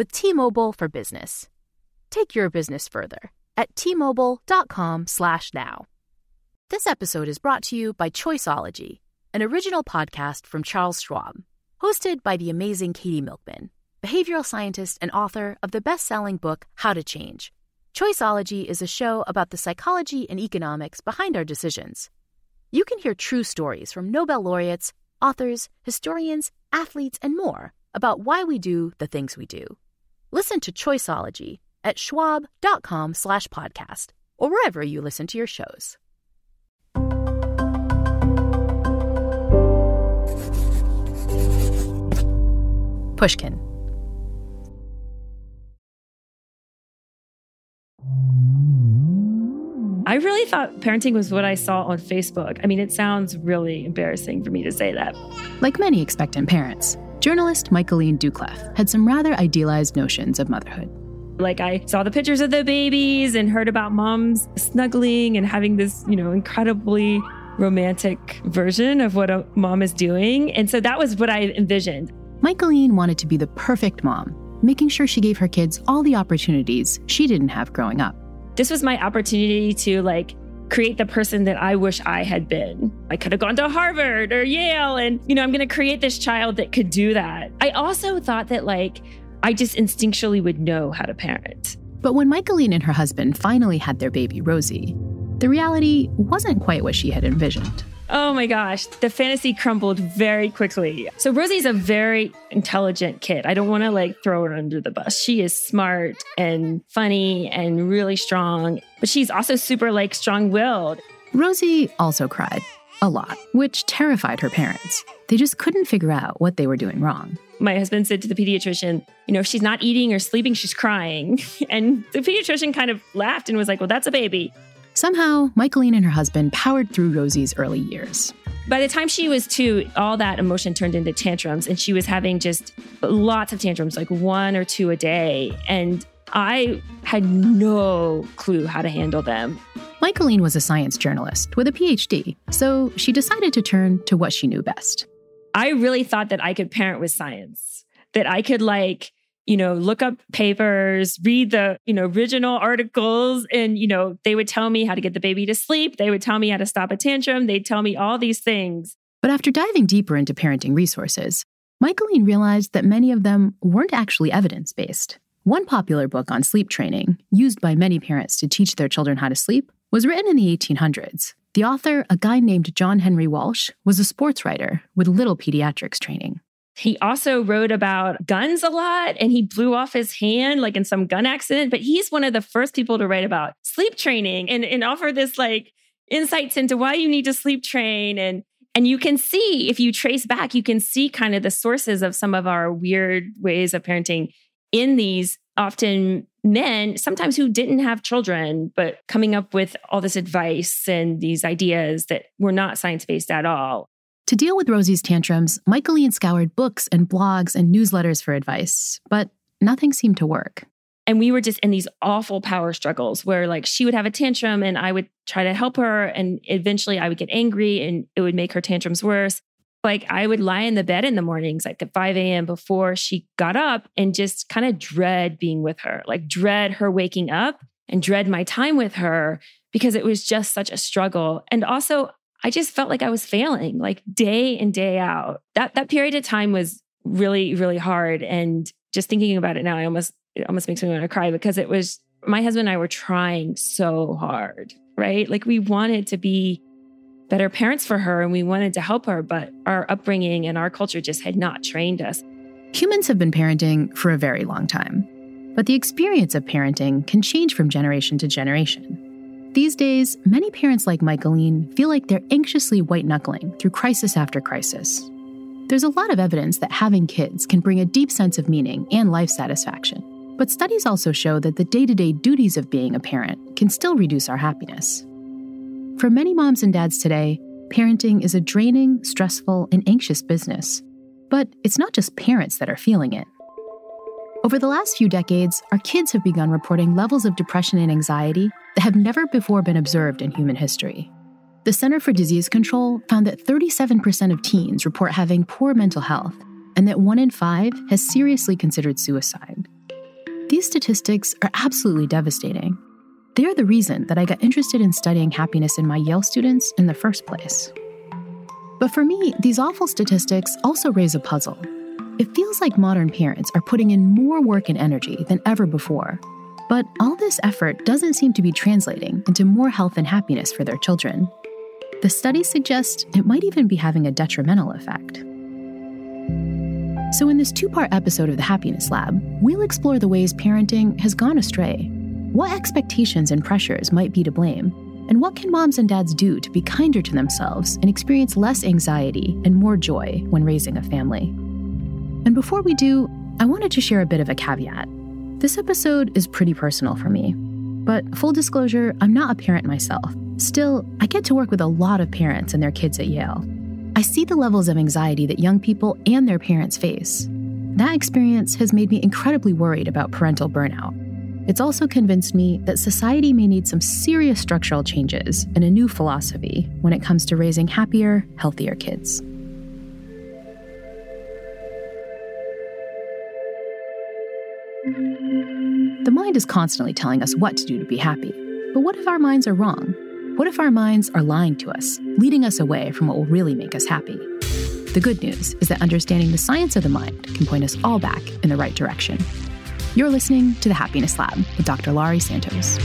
with T-Mobile for Business. Take your business further at t-mobile.com/now. This episode is brought to you by Choiceology, an original podcast from Charles Schwab, hosted by the amazing Katie Milkman, behavioral scientist and author of the best-selling book How to Change. Choiceology is a show about the psychology and economics behind our decisions you can hear true stories from Nobel laureates, authors, historians, athletes, and more about why we do the things we do. Listen to Choiceology at schwab.com slash podcast or wherever you listen to your shows. Pushkin I really thought parenting was what I saw on Facebook. I mean, it sounds really embarrassing for me to say that. Like many expectant parents, journalist Michaeleen Doucleff had some rather idealized notions of motherhood. Like I saw the pictures of the babies and heard about moms snuggling and having this, you know, incredibly romantic version of what a mom is doing. And so that was what I envisioned. Michaeleen wanted to be the perfect mom, making sure she gave her kids all the opportunities she didn't have growing up this was my opportunity to like create the person that I wish I had been. I could have gone to Harvard or Yale and, you know, I'm going to create this child that could do that. I also thought that like I just instinctually would know how to parent. But when Michaeleen and her husband finally had their baby, Rosy, the reality wasn't quite what she had envisioned. Oh my gosh, the fantasy crumbled very quickly. So Rosy's a very intelligent kid. I don't want to like throw her under the bus. She is smart and funny and really strong, but she's also super like strong-willed. Rosy also cried a lot, which terrified her parents. They just couldn't figure out what they were doing wrong. My husband said to the pediatrician, you know, if she's not eating or sleeping, she's crying. And the pediatrician kind of laughed and was like, well, that's a baby. Somehow, Michaeleen and her husband powered through Rosy's early years. By the time she was two, all that emotion turned into tantrums, and she was having just lots of tantrums, like one or two a day. And I had no clue how to handle them. Michaeleen was a science journalist with a PhD, so she decided to turn to what she knew best. I really thought that I could parent with science, that I could like you know, look up papers, read the, you know, original articles and, you know, they would tell me how to get the baby to sleep. They would tell me how to stop a tantrum. They'd tell me all these things. But after diving deeper into parenting resources, Michaeleen realized that many of them weren't actually evidence based. One popular book on sleep training, used by many parents to teach their children how to sleep, was written in the 1800s. The author, a guy named John Henry Walsh, was a sports writer with little pediatrics training. He also wrote about guns a lot and he blew off his hand like in some gun accident. But he's one of the first people to write about sleep training and, and offer this like insights into why you need to sleep train. And and you can see if you trace back, you can see kind of the sources of some of our weird ways of parenting in these often men, sometimes who didn't have children, but coming up with all this advice and these ideas that were not science based at all. To deal with Rosy's tantrums, Michaeleen scoured books and blogs and newsletters for advice, but nothing seemed to work. And we were just in these awful power struggles where, like, she would have a tantrum and I would try to help her. And eventually I would get angry and it would make her tantrums worse. Like, I would lie in the bed in the mornings, like at 5 a.m. before she got up and just kind of dread being with her, like, dread her waking up and dread my time with her because it was just such a struggle. And also, I just felt like I was failing like day in day out. That that period of time was really really hard and just thinking about it now I almost it almost makes me want to cry because it was My husband and I were trying so hard, right? Like we wanted to be better parents for her and we wanted to help her, but our upbringing and our culture just had not trained us. Humans have been parenting for a very long time, but the experience of parenting can change from generation to generation. These days, many parents like Michaeleen feel like they're anxiously white knuckling through crisis after crisis. There's a lot of evidence that having kids can bring a deep sense of meaning and life satisfaction. But studies also show that the day to day duties of being a parent can still reduce our happiness. For many moms and dads today, parenting is a draining, stressful, and anxious business. But it's not just parents that are feeling it. Over the last few decades, our kids have begun reporting levels of depression and anxiety that have never before been observed in human history. The Center for Disease Control found that 37% of teens report having poor mental health, and that one in five has seriously considered suicide. These statistics are absolutely devastating, they are the reason that I got interested in studying happiness in my Yale students in the first place. But for me, these awful statistics also raise a puzzle. It feels like modern parents are putting in more work and energy than ever before. But all this effort doesn't seem to be translating into more health and happiness for their children. The studies suggest it might even be having a detrimental effect. So, in this two part episode of the Happiness Lab, we'll explore the ways parenting has gone astray what expectations and pressures might be to blame? And what can moms and dads do to be kinder to themselves and experience less anxiety and more joy when raising a family? And before we do, I wanted to share a bit of a caveat. This episode is pretty personal for me. But full disclosure, I'm not a parent myself. Still, I get to work with a lot of parents and their kids at Yale. I see the levels of anxiety that young people and their parents face. That experience has made me incredibly worried about parental burnout it's also convinced me that society may need some serious structural changes and a new philosophy when it comes to raising happier, healthier kids. The mind is constantly telling us what to do to be happy. But what if our minds are wrong? What if our minds are lying to us, leading us away from what will really make us happy? The good news is that understanding the science of the mind can point us all back in the right direction. You're listening to the Happiness Lab with Dr. Laurie Santos.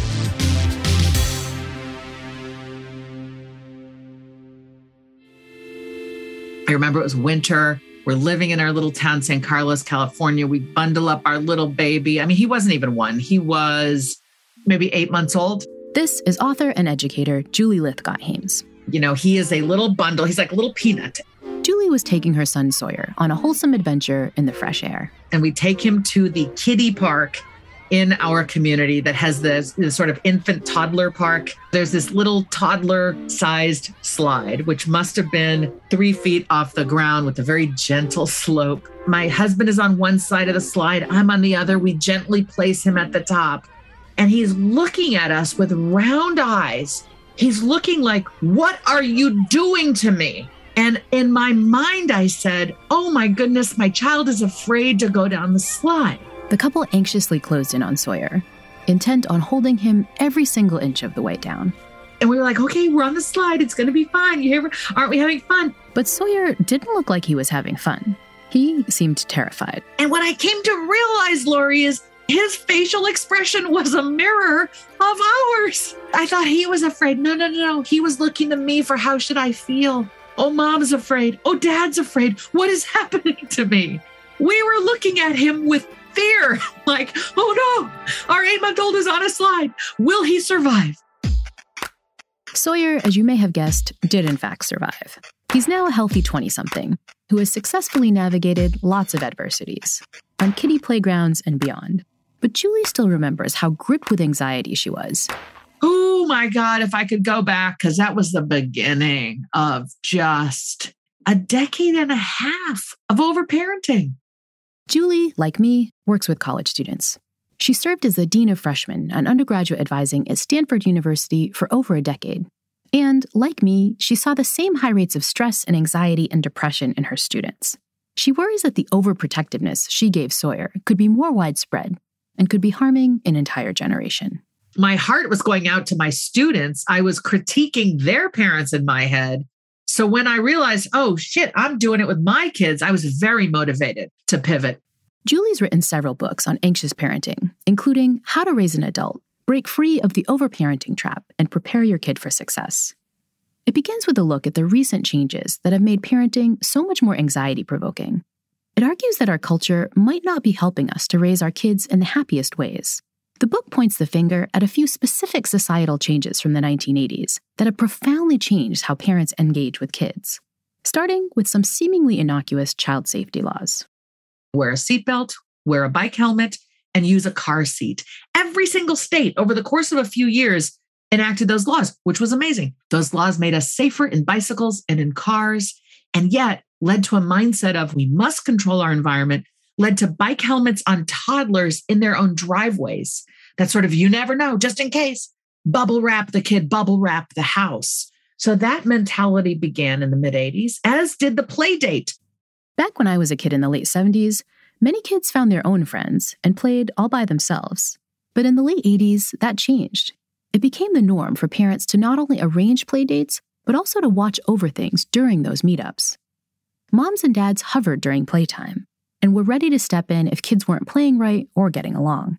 I remember it was winter. We're living in our little town, San Carlos, California. We bundle up our little baby. I mean, he wasn't even one, he was maybe eight months old. This is author and educator Julie Lythcott-Haims. You know, he is a little bundle. He's like a little peanut. Julie was taking her son Sawyer on a wholesome adventure in the fresh air. And we take him to the kiddie park in our community that has this, this, sort of infant toddler park. There's this little toddler sized slide, which must have been three feet off the ground with a very gentle slope. My husband is on one side of the slide, I'm on the other. We gently place him at the top. And he's looking at us with round eyes. He's looking like, What are you doing to me? And in my mind, I said, Oh my goodness, my child is afraid to go down the slide. The couple anxiously closed in on Sawyer, intent on holding him every single inch of the way down. And we were like, okay, we're on the slide. It's going to be fine. You hear? Aren't we having fun? But Sawyer didn't look like he was having fun. He seemed terrified. And what I came to realize, Laurie, is his facial expression was a mirror of ours. I thought he was afraid. No, no, no, no. He was looking to me for how should I feel? Oh, mom's afraid. Oh, dad's afraid. What is happening to me? We were looking at him with fear like, oh no, our eight month old is on a slide. Will he survive? Sawyer, as you may have guessed, did in fact survive. He's now a healthy 20 something who has successfully navigated lots of adversities on kiddie playgrounds and beyond. But Julie still remembers how gripped with anxiety she was oh my God, if I could go back, because that was the beginning of just a decade and a half of overparenting. Julie, like me, works with college students. She served as the Dean of Freshmen and undergraduate advising at Stanford University for over a decade. And, like me, she saw the same high rates of stress and anxiety and depression in her students. She worries that the overprotectiveness she gave Sawyer could be more widespread and could be harming an entire generation my heart was going out to my students. I was critiquing their parents in my head. So when I realized, oh shit, I'm doing it with my kids, I was very motivated to pivot. Julie's written several books on anxious parenting, including How to Raise an Adult, Break Free of the Overparenting Trap, and Prepare Your Kid for Success. It begins with a look at the recent changes that have made parenting so much more anxiety provoking. It argues that our culture might not be helping us to raise our kids in the happiest ways. The book points the finger at a few specific societal changes from the 1980s that have profoundly changed how parents engage with kids, starting with some seemingly innocuous child safety laws. Wear a seatbelt, wear a bike helmet, and use a car seat. Every single state over the course of a few years enacted those laws, which was amazing. Those laws made us safer in bicycles and in cars, and yet led to a mindset of we must control our environment led to bike helmets on toddlers in their own driveways. That sort of, you never know, just in case, bubble wrap the kid, bubble wrap the house. So that mentality began in the mid 80s, as did the play date. Back when I was a kid in the late 70s, many kids found their own friends and played all by themselves. But in the late 80s, that changed. It became the norm for parents to not only arrange play dates, but also to watch over things during those meetups. Moms and dads hovered during playtime, and were ready to step in if kids weren't playing right or getting along.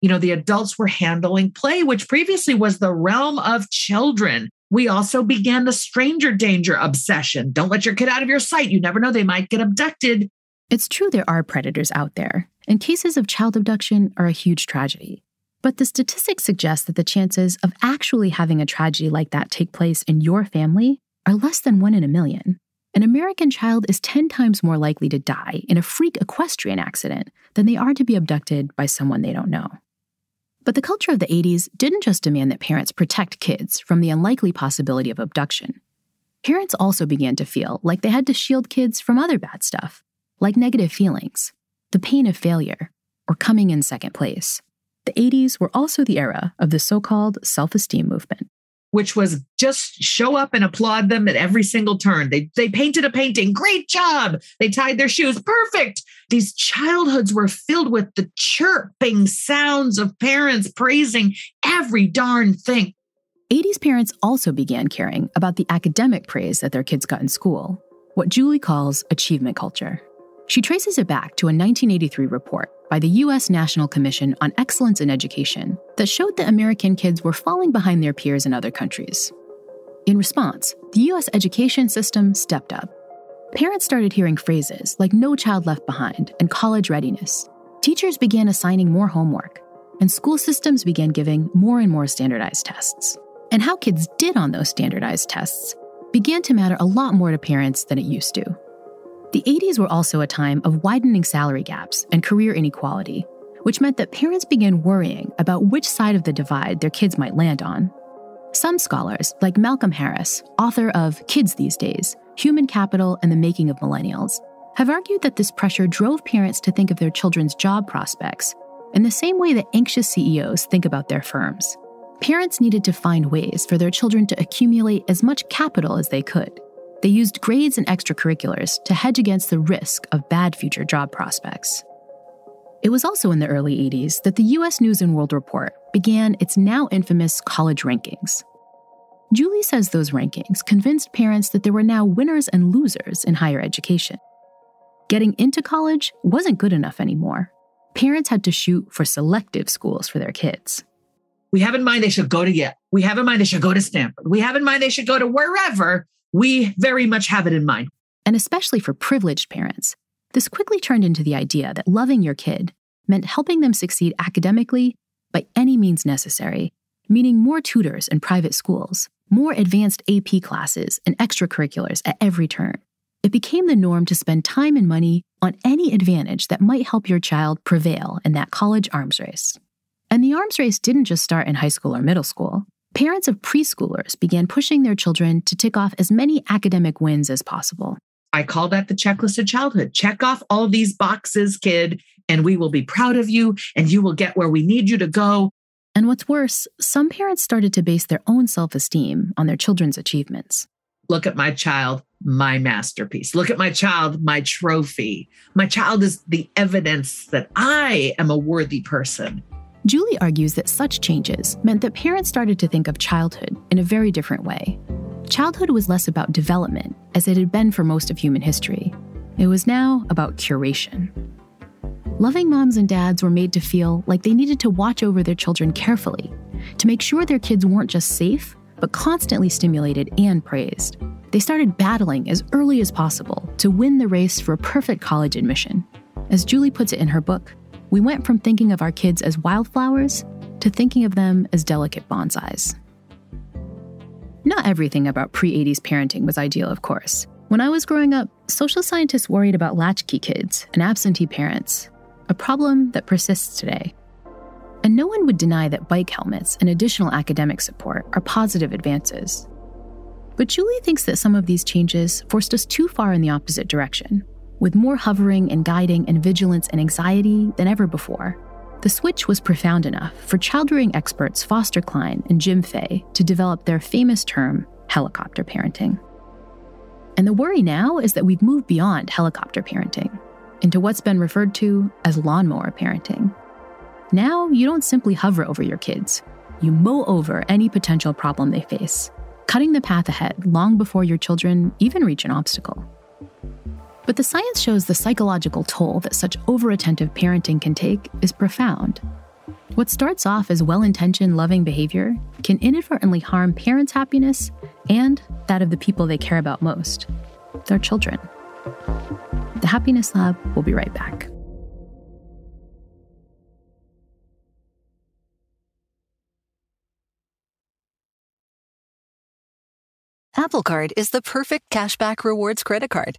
You know, the adults were handling play, which previously was the realm of children. We also began the stranger danger obsession. Don't let your kid out of your sight. You never know, they might get abducted. It's true there are predators out there, and cases of child abduction are a huge tragedy. But the statistics suggest that the chances of actually having a tragedy like that take place in your family are less than one in a million an American child is 10 times more likely to die in a freak equestrian accident than they are to be abducted by someone they don't know. But the culture of the 80s didn't just demand that parents protect kids from the unlikely possibility of abduction. Parents also began to feel like they had to shield kids from other bad stuff, like negative feelings, the pain of failure, or coming in second place. The 80s were also the era of the so called self esteem movement which was just show up and applaud them at every single turn. They they painted a painting. Great job. They tied their shoes. Perfect. These childhoods were filled with the chirping sounds of parents praising every darn thing. 80s parents also began caring about the academic praise that their kids got in school, what Julie calls achievement culture. She traces it back to a 1983 report by the U.S. National Commission on Excellence in Education that showed that American kids were falling behind their peers in other countries. In response, the U.S. education system stepped up. Parents started hearing phrases like no child left behind and college readiness. Teachers began assigning more homework, and school systems began giving more and more standardized tests. And how kids did on those standardized tests began to matter a lot more to parents than it used to. The 80s were also a time of widening salary gaps and career inequality, which meant that parents began worrying about which side of the divide their kids might land on. Some scholars, like Malcolm Harris, author of Kids These Days Human Capital and the Making of Millennials, have argued that this pressure drove parents to think of their children's job prospects in the same way that anxious CEOs think about their firms. Parents needed to find ways for their children to accumulate as much capital as they could they used grades and extracurriculars to hedge against the risk of bad future job prospects. It was also in the early 80s that the US News and World Report began its now infamous college rankings. Julie says those rankings convinced parents that there were now winners and losers in higher education. Getting into college wasn't good enough anymore. Parents had to shoot for selective schools for their kids. We have in mind they should go to Yale. We have in mind they should go to Stanford. We have in mind they should go to wherever we very much have it in mind. And especially for privileged parents, this quickly turned into the idea that loving your kid meant helping them succeed academically by any means necessary, meaning more tutors and private schools, more advanced AP classes and extracurriculars at every turn. It became the norm to spend time and money on any advantage that might help your child prevail in that college arms race. And the arms race didn't just start in high school or middle school. Parents of preschoolers began pushing their children to tick off as many academic wins as possible. I call that the checklist of childhood. Check off all these boxes, kid, and we will be proud of you and you will get where we need you to go. And what's worse, some parents started to base their own self esteem on their children's achievements. Look at my child, my masterpiece. Look at my child, my trophy. My child is the evidence that I am a worthy person. Julie argues that such changes meant that parents started to think of childhood in a very different way. Childhood was less about development, as it had been for most of human history. It was now about curation. loving moms and dads were made to feel like they needed to watch over their children carefully to make sure their kids weren't just safe, but constantly stimulated and praised. They started battling as early as possible to win the race for a perfect college admission. As Julie puts it in her book, we went from thinking of our kids as wildflowers to thinking of them as delicate bonsais. Not everything about pre 80s parenting was ideal, of course. When I was growing up, social scientists worried about latchkey kids and absentee parents, a problem that persists today. And no one would deny that bike helmets and additional academic support are positive advances. But Julie thinks that some of these changes forced us too far in the opposite direction, with more hovering and guiding and vigilance and anxiety than ever before. The switch was profound enough for child rearing experts Foster Cline and Jim Fay to develop their famous term, helicopter parenting. And the worry now is that we've moved beyond helicopter parenting into what's been referred to as lawnmower parenting. Now, you don't simply hover over your kids, you mow over any potential problem they face, cutting the path ahead long before your children even reach an obstacle. But the science shows the psychological toll that such overattentive parenting can take is profound. What starts off as well intentioned, loving behavior can inadvertently harm parents' happiness and that of the people they care about most their children. The Happiness Lab will be right back. Apple Card is the perfect cashback rewards credit card.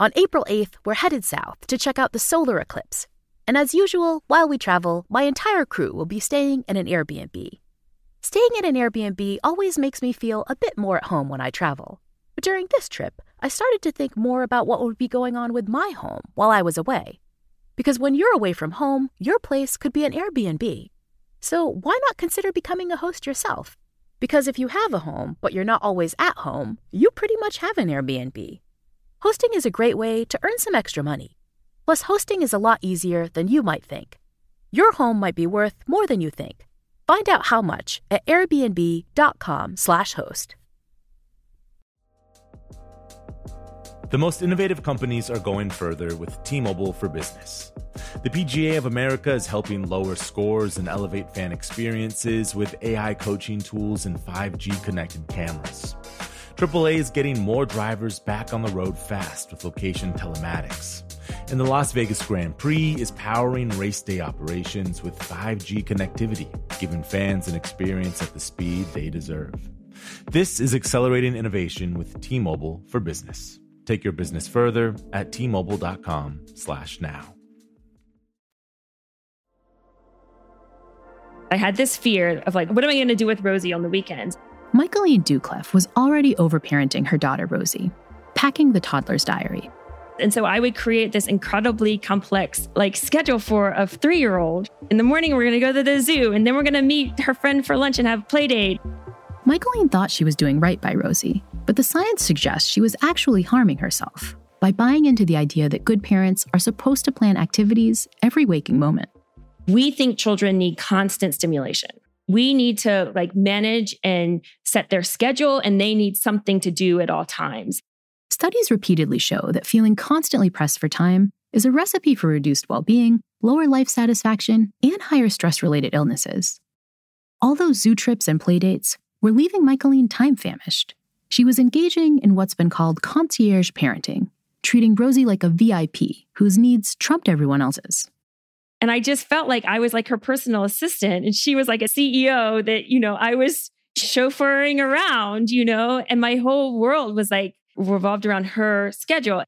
On April 8th, we're headed south to check out the solar eclipse. And as usual, while we travel, my entire crew will be staying in an Airbnb. Staying in an Airbnb always makes me feel a bit more at home when I travel. But during this trip, I started to think more about what would be going on with my home while I was away. Because when you're away from home, your place could be an Airbnb. So why not consider becoming a host yourself? Because if you have a home, but you're not always at home, you pretty much have an Airbnb. Hosting is a great way to earn some extra money. Plus, hosting is a lot easier than you might think. Your home might be worth more than you think. Find out how much at airbnb.com/host. The most innovative companies are going further with T-Mobile for Business. The PGA of America is helping lower scores and elevate fan experiences with AI coaching tools and 5G connected cameras. AAA is getting more drivers back on the road fast with location telematics. And the Las Vegas Grand Prix is powering race day operations with 5G connectivity, giving fans an experience at the speed they deserve. This is accelerating innovation with T-Mobile for Business. Take your business further at tmobile.com slash now. I had this fear of like, what am I going to do with Rosy on the weekends? Michaeleen Doucleff was already overparenting her daughter Rosy, packing the toddler's diary. And so I would create this incredibly complex like schedule for a three year old. In the morning, we're going to go to the zoo and then we're going to meet her friend for lunch and have play date. Michaeleen thought she was doing right by Rosy, but the science suggests she was actually harming herself by buying into the idea that good parents are supposed to plan activities every waking moment. We think children need constant stimulation. We need to like manage and set their schedule, and they need something to do at all times. Studies repeatedly show that feeling constantly pressed for time is a recipe for reduced well being, lower life satisfaction, and higher stress related illnesses. All those zoo trips and playdates were leaving Michaeleen time famished. She was engaging in what's been called concierge parenting, treating Rosy like a VIP whose needs trumped everyone else's. And I just felt like I was like her personal assistant and she was like a CEO that, you know, I was chauffeuring around, you know, and my whole world was like revolved around her schedule.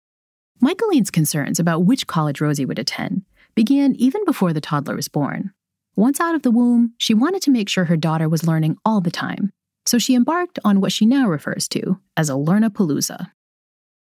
Michaeleen's concerns about which college Rosy would attend began even before the toddler was born. Once out of the womb, she wanted to make sure her daughter was learning all the time. So she embarked on what she now refers to as a learnapalooza.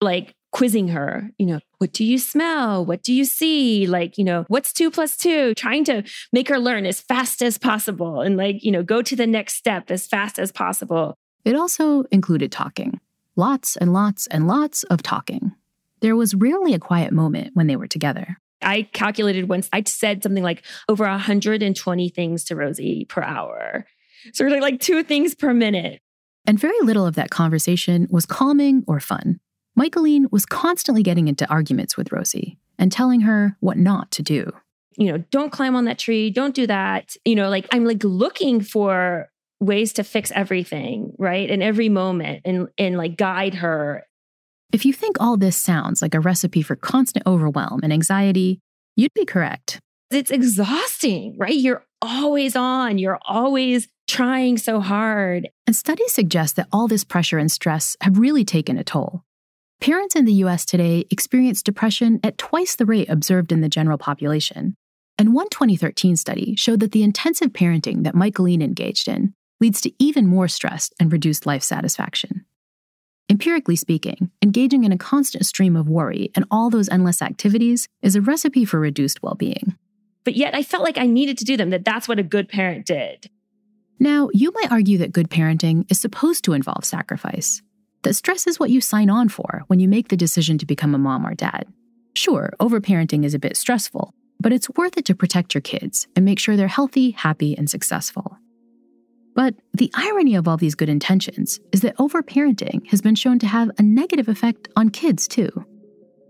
Like quizzing her, you know, what do you smell? What do you see? Like, you know, what's two plus two? Trying to make her learn as fast as possible and, like, you know, go to the next step as fast as possible. It also included talking lots and lots and lots of talking. There was rarely a quiet moment when they were together. I calculated once I said something like over 120 things to Rosy per hour. So really like two things per minute. And very little of that conversation was calming or fun. Michaeleen was constantly getting into arguments with Rosy and telling her what not to do. You know, don't climb on that tree, don't do that. You know, like I'm like looking for ways to fix everything, right? In every moment and and like guide her. If you think all this sounds like a recipe for constant overwhelm and anxiety, you'd be correct. It's exhausting, right? You're always on, you're always trying so hard. And studies suggest that all this pressure and stress have really taken a toll. Parents in the US today experience depression at twice the rate observed in the general population. And one 2013 study showed that the intensive parenting that Michaeleen engaged in leads to even more stress and reduced life satisfaction. Empirically speaking, engaging in a constant stream of worry and all those endless activities is a recipe for reduced well being. But yet I felt like I needed to do them, that that's what a good parent did. Now, you might argue that good parenting is supposed to involve sacrifice that stress is what you sign on for when you make the decision to become a mom or dad. Sure, overparenting is a bit stressful, but it's worth it to protect your kids and make sure they're healthy, happy, and successful. But the irony of all these good intentions is that overparenting has been shown to have a negative effect on kids too.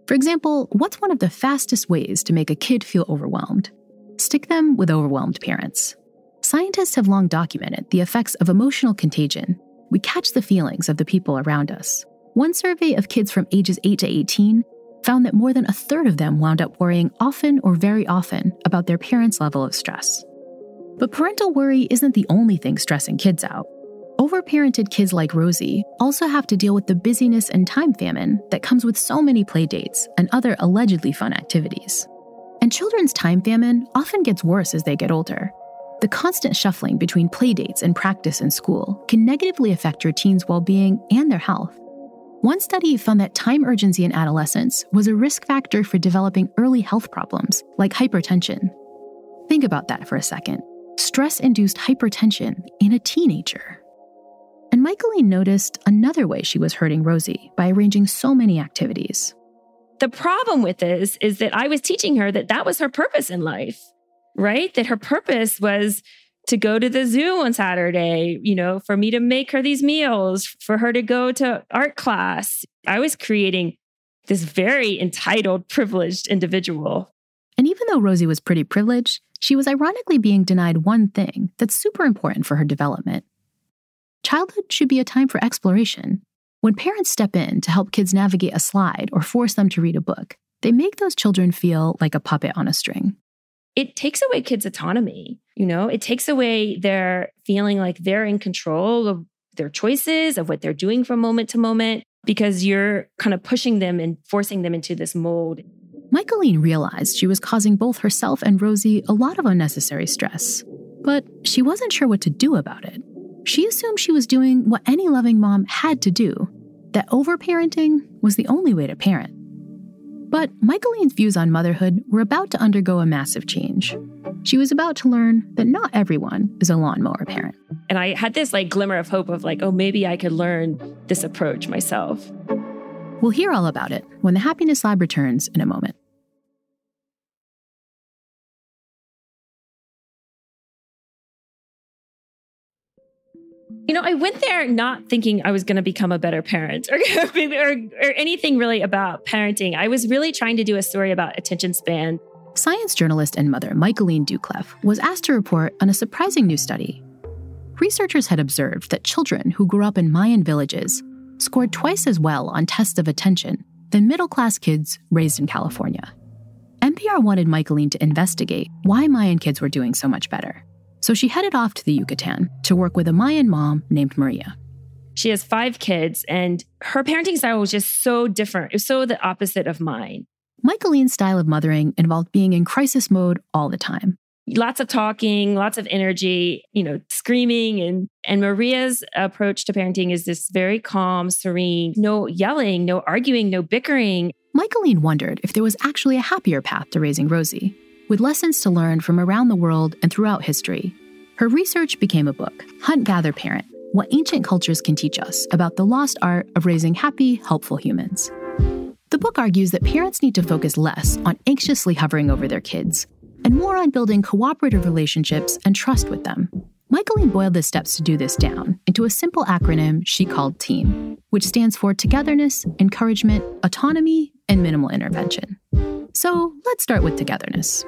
For example, what's one of the fastest ways to make a kid feel overwhelmed? Stick them with overwhelmed parents. Scientists have long documented the effects of emotional contagion we catch the feelings of the people around us. One survey of kids from ages 8 to 18 found that more than a third of them wound up worrying often or very often about their parents' level of stress. But parental worry isn't the only thing stressing kids out. Overparented kids like Rosy also have to deal with the busyness and time famine that comes with so many play dates and other allegedly fun activities. And children's time famine often gets worse as they get older. The constant shuffling between playdates and practice in school can negatively affect your teen's well being and their health. One study found that time urgency in adolescence was a risk factor for developing early health problems like hypertension. Think about that for a second stress induced hypertension in a teenager. And Michaeleen noticed another way she was hurting Rosy by arranging so many activities. The problem with this is that I was teaching her that that was her purpose in life right? That her purpose was to go to the zoo on Saturday, you know, for me to make her these meals, for her to go to art class. I was creating this very entitled, privileged individual. And even though Rosy was pretty privileged, she was ironically being denied one thing that's super important for her development. Childhood should be a time for exploration. When parents step in to help kids navigate a slide or force them to read a book, they make those children feel like a puppet on a string it takes away kids' autonomy. You know, it takes away their feeling like they're in control of their choices, of what they're doing from moment to moment, because you're kind of pushing them and forcing them into this mold. Michaeleen realized she was causing both herself and Rosy a lot of unnecessary stress, but she wasn't sure what to do about it. She assumed she was doing what any loving mom had to do, that overparenting was the only way to parent. But Michaeleen's views on motherhood were about to undergo a massive change. She was about to learn that not everyone is a lawnmower parent. And I had this like glimmer of hope of like, oh, maybe I could learn this approach myself. We'll hear all about it when the Happiness Lab returns in a moment. You know, I went there not thinking I was going to become a better parent or, or, or anything really about parenting. I was really trying to do a story about attention span. Science journalist and mother Michaeleen Doucleff was asked to report on a surprising new study. Researchers had observed that children who grew up in Mayan villages scored twice as well on tests of attention than middle class kids raised in California. NPR wanted Michaeleen to investigate why Mayan kids were doing so much better. So she headed off to the Yucatan to work with a Mayan mom named Maria. She has five kids, and her parenting style was just so different. It was so the opposite of mine. Michaeleen's style of mothering involved being in crisis mode all the time. lots of talking, lots of energy, you know, screaming and and Maria's approach to parenting is this very calm, serene, no yelling, no arguing, no bickering. Michaeleen wondered if there was actually a happier path to raising Rosy, with lessons to learn from around the world and throughout history. Her research became a book, Hunt Gather Parent: What Ancient Cultures Can Teach Us About the Lost Art of Raising Happy, Helpful Humans. The book argues that parents need to focus less on anxiously hovering over their kids and more on building cooperative relationships and trust with them. Michaeleen boiled the steps to do this down into a simple acronym she called TEAM, which stands for Togetherness, Encouragement, Autonomy, and Minimal Intervention. So let's start with togetherness.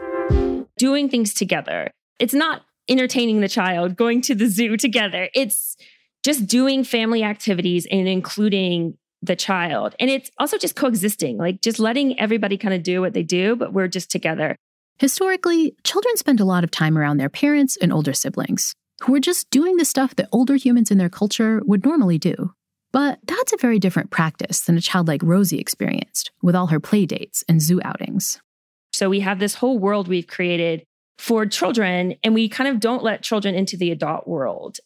Doing things together. It's not entertaining the child, going to the zoo together. It's just doing family activities and including the child. And it's also just coexisting, like just letting everybody kind of do what they do, but we're just together. Historically, children spend a lot of time around their parents and older siblings, who are just doing the stuff that older humans in their culture would normally do. But that's a very different practice than a child like Rosy experienced with all her play dates and zoo outings. So we have this whole world we've created for children, and we kind of don't let children into the adult world.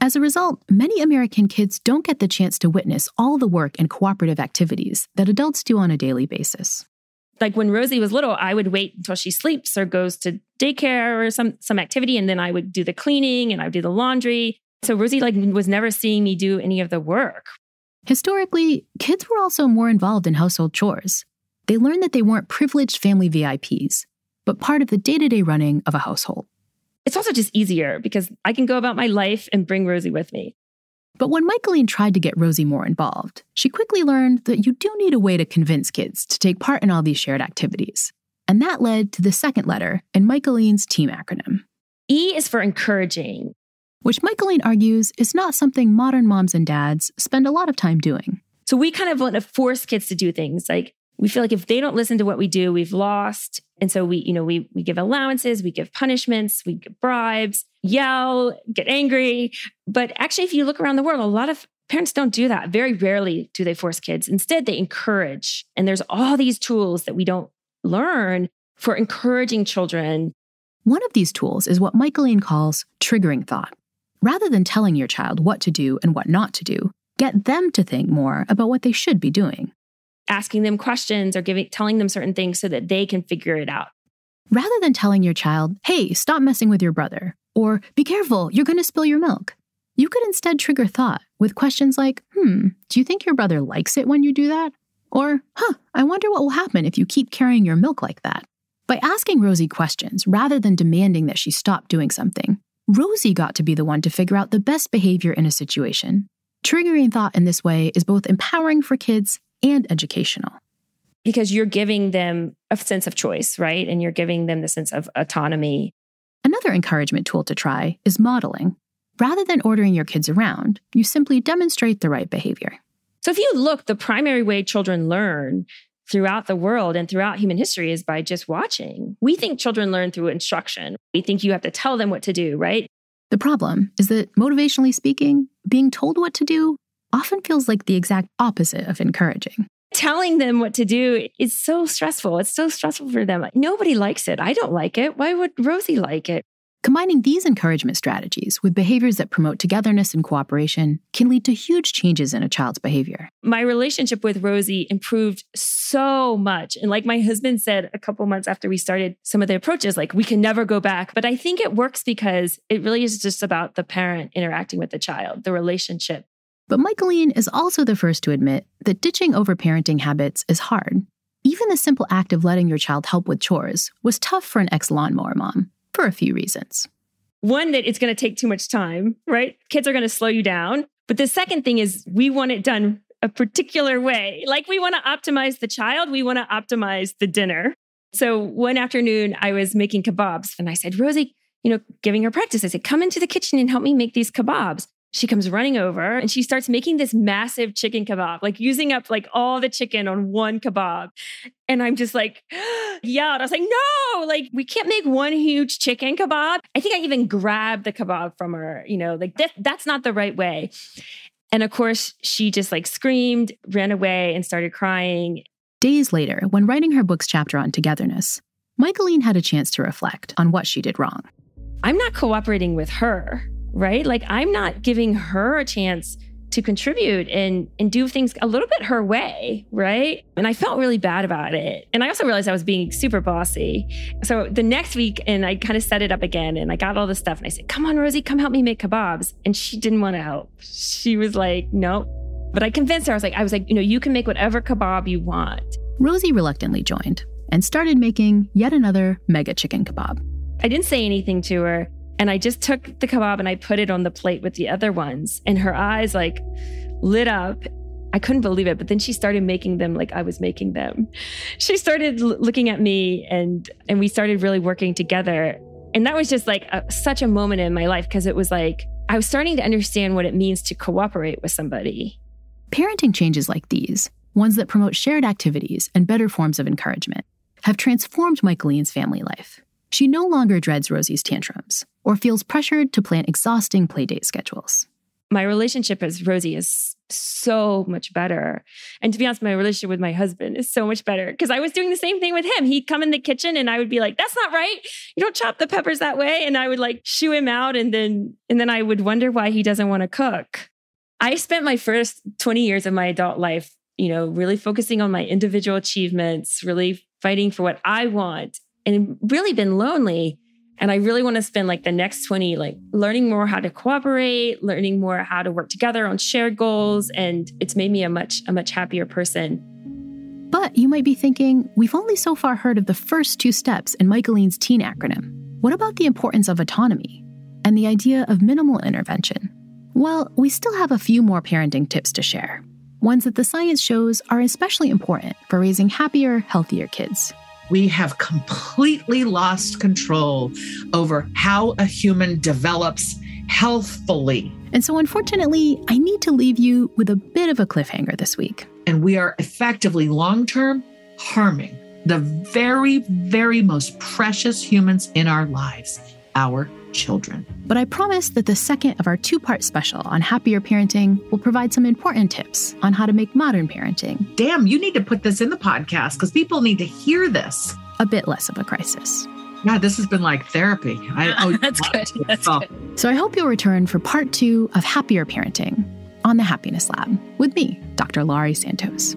As a result, many American kids don't get the chance to witness all the work and cooperative activities that adults do on a daily basis like when Rosy was little, I would wait until she sleeps or goes to daycare or some some activity, and then I would do the cleaning and I would do the laundry. So Rosy like was never seeing me do any of the work. Historically, kids were also more involved in household chores. They learned that they weren't privileged family VIPs, but part of the day-to-day running of a household. It's also just easier because I can go about my life and bring Rosy with me. But when Michaeleen tried to get Rosy more involved, she quickly learned that you do need a way to convince kids to take part in all these shared activities. And that led to the second letter in Michaeleen's team acronym. E is for encouraging, which Michaeleen argues is not something modern moms and dads spend a lot of time doing. So we kind of want to force kids to do things like we feel like if they don't listen to what we do, we've lost. And so we, you know, we we give allowances, we give punishments, we give bribes, yell, get angry. But actually, if you look around the world, a lot of parents don't do that. Very rarely do they force kids. Instead, they encourage. And there's all these tools that we don't learn for encouraging children. One of these tools is what Michaeleen calls triggering thought. Rather than telling your child what to do and what not to do, get them to think more about what they should be doing asking them questions or giving telling them certain things so that they can figure it out. Rather than telling your child, "Hey, stop messing with your brother," or "Be careful, you're going to spill your milk." You could instead trigger thought with questions like, "Hmm, do you think your brother likes it when you do that?" Or, "Huh, I wonder what will happen if you keep carrying your milk like that." By asking Rosy questions rather than demanding that she stop doing something, Rosy got to be the one to figure out the best behavior in a situation. Triggering thought in this way is both empowering for kids and educational. Because you're giving them a sense of choice, right? And you're giving them the sense of autonomy. Another encouragement tool to try is modeling. Rather than ordering your kids around, you simply demonstrate the right behavior. So if you look, the primary way children learn throughout the world and throughout human history is by just watching. We think children learn through instruction. We think you have to tell them what to do, right? The problem is that, motivationally speaking, being told what to do often feels like the exact opposite of encouraging. Telling them what to do is so stressful. It's so stressful for them. Nobody likes it. I don't like it. Why would Rosy like it? Combining these encouragement strategies with behaviors that promote togetherness and cooperation can lead to huge changes in a child's behavior. My relationship with Rosy improved so much. And like my husband said a couple months after we started some of the approaches, like we can never go back. But I think it works because it really is just about the parent interacting with the child, the relationship. But Michaeleen is also the first to admit that ditching overparenting habits is hard. Even the simple act of letting your child help with chores was tough for an ex lawnmower mom for a few reasons. One, that it's going to take too much time, right? Kids are going to slow you down. But the second thing is, we want it done a particular way. Like we want to optimize the child, we want to optimize the dinner. So one afternoon, I was making kebabs and I said, Rosy, you know, giving her practice, I said, come into the kitchen and help me make these kebabs she comes running over and she starts making this massive chicken kebab, like using up like all the chicken on one kebab. And I'm just like, yeah. And I was like, no, like we can't make one huge chicken kebab. I think I even grabbed the kebab from her, you know, like that, that's not the right way. And of course, she just like screamed, ran away, and started crying. Days later, when writing her book's chapter on togetherness, Michaeleen had a chance to reflect on what she did wrong. I'm not cooperating with her, right? Like I'm not giving her a chance to contribute and and do things a little bit her way, right? And I felt really bad about it. And I also realized I was being super bossy. So the next week and I kind of set it up again and I got all the stuff and I said, "Come on, Rosy, come help me make kebabs." And she didn't want to help. She was like, "Nope." But I convinced her. I was like, I was like, you know, you can make whatever kebab you want. Rosy reluctantly joined and started making yet another mega chicken kebab. I didn't say anything to her. And I just took the kebab and I put it on the plate with the other ones. And her eyes like lit up. I couldn't believe it. But then she started making them like I was making them. She started l- looking at me and and we started really working together. And that was just like a, such a moment in my life because it was like I was starting to understand what it means to cooperate with somebody. Parenting changes like these, ones that promote shared activities and better forms of encouragement, have transformed Michaeleen's family life. She no longer dreads Rosy's tantrums or feels pressured to plan exhausting playdate schedules. My relationship with Rosie is so much better. And to be honest, my relationship with my husband is so much better because I was doing the same thing with him. He'd come in the kitchen and I would be like, that's not right. You don't chop the peppers that way. And I would like shoo him out and then and then I would wonder why he doesn't want to cook. I spent my first 20 years of my adult life, you know, really focusing on my individual achievements, really fighting for what I want and really been lonely. And I really want to spend like the next 20, like learning more how to cooperate, learning more how to work together on shared goals. And it's made me a much, a much happier person. But you might be thinking, we've only so far heard of the first two steps in Michaeleen's TEAM acronym. What about the importance of autonomy and the idea of minimal intervention? Well, we still have a few more parenting tips to share, ones that the science shows are especially important for raising happier, healthier kids we have completely lost control over how a human develops healthfully. And so, unfortunately, I need to leave you with a bit of a cliffhanger this week. And we are effectively long term harming the very, very most precious humans in our lives, our children. But I promise that the second of our two part special on happier parenting will provide some important tips on how to make modern parenting. Damn, you need to put this in the podcast because people need to hear this. A bit less of a crisis. Yeah, this has been like therapy. I, oh, That's good. That's oh. good. So I hope you'll return for part two of Happier Parenting on the Happiness Lab with me, Dr. Laurie Santos.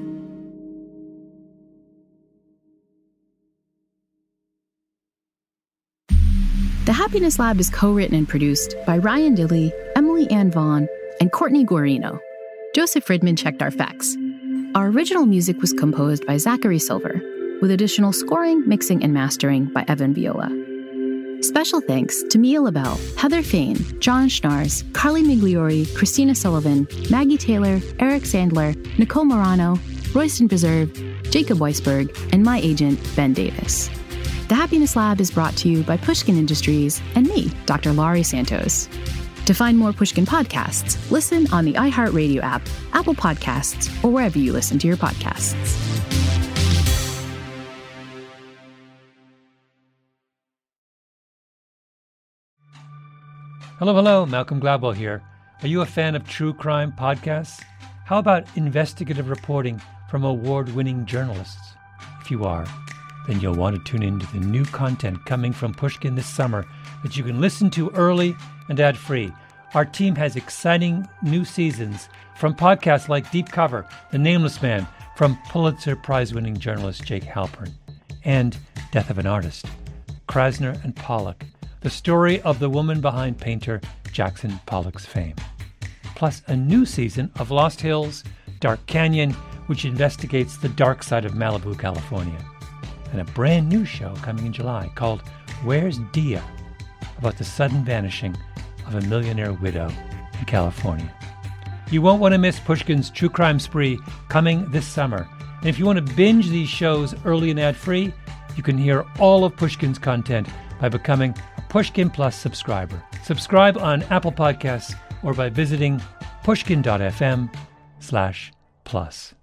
Happiness Lab is co written and produced by Ryan Dilley, Emily Ann Vaughn, and Courtney Guarino. Joseph Friedman checked our facts. Our original music was composed by Zachary Silver, with additional scoring, mixing, and mastering by Evan Viola. Special thanks to Mia LaBelle, Heather Fain, John Schnars, Carly Migliori, Christina Sullivan, Maggie Taylor, Eric Sandler, Nicole Morano, Royston Beserve, Jacob Weisberg, and my agent, Ben Davis. The Happiness Lab is brought to you by Pushkin Industries and me, Dr. Laurie Santos. To find more Pushkin podcasts, listen on the iHeartRadio app, Apple Podcasts, or wherever you listen to your podcasts. Hello, hello, Malcolm Gladwell here. Are you a fan of true crime podcasts? How about investigative reporting from award winning journalists? If you are, then you'll want to tune in to the new content coming from Pushkin this summer that you can listen to early and ad free. Our team has exciting new seasons from podcasts like Deep Cover, The Nameless Man, from Pulitzer Prize winning journalist Jake Halpern, and Death of an Artist, Krasner and Pollock, the story of the woman behind painter Jackson Pollock's fame. Plus, a new season of Lost Hills, Dark Canyon, which investigates the dark side of Malibu, California and a brand new show coming in July called Where's Dia? about the sudden vanishing of a millionaire widow in California. You won't want to miss Pushkin's True Crime Spree coming this summer. And if you want to binge these shows early and ad free, you can hear all of Pushkin's content by becoming a Pushkin Plus subscriber. Subscribe on Apple Podcasts or by visiting pushkin.fm slash plus.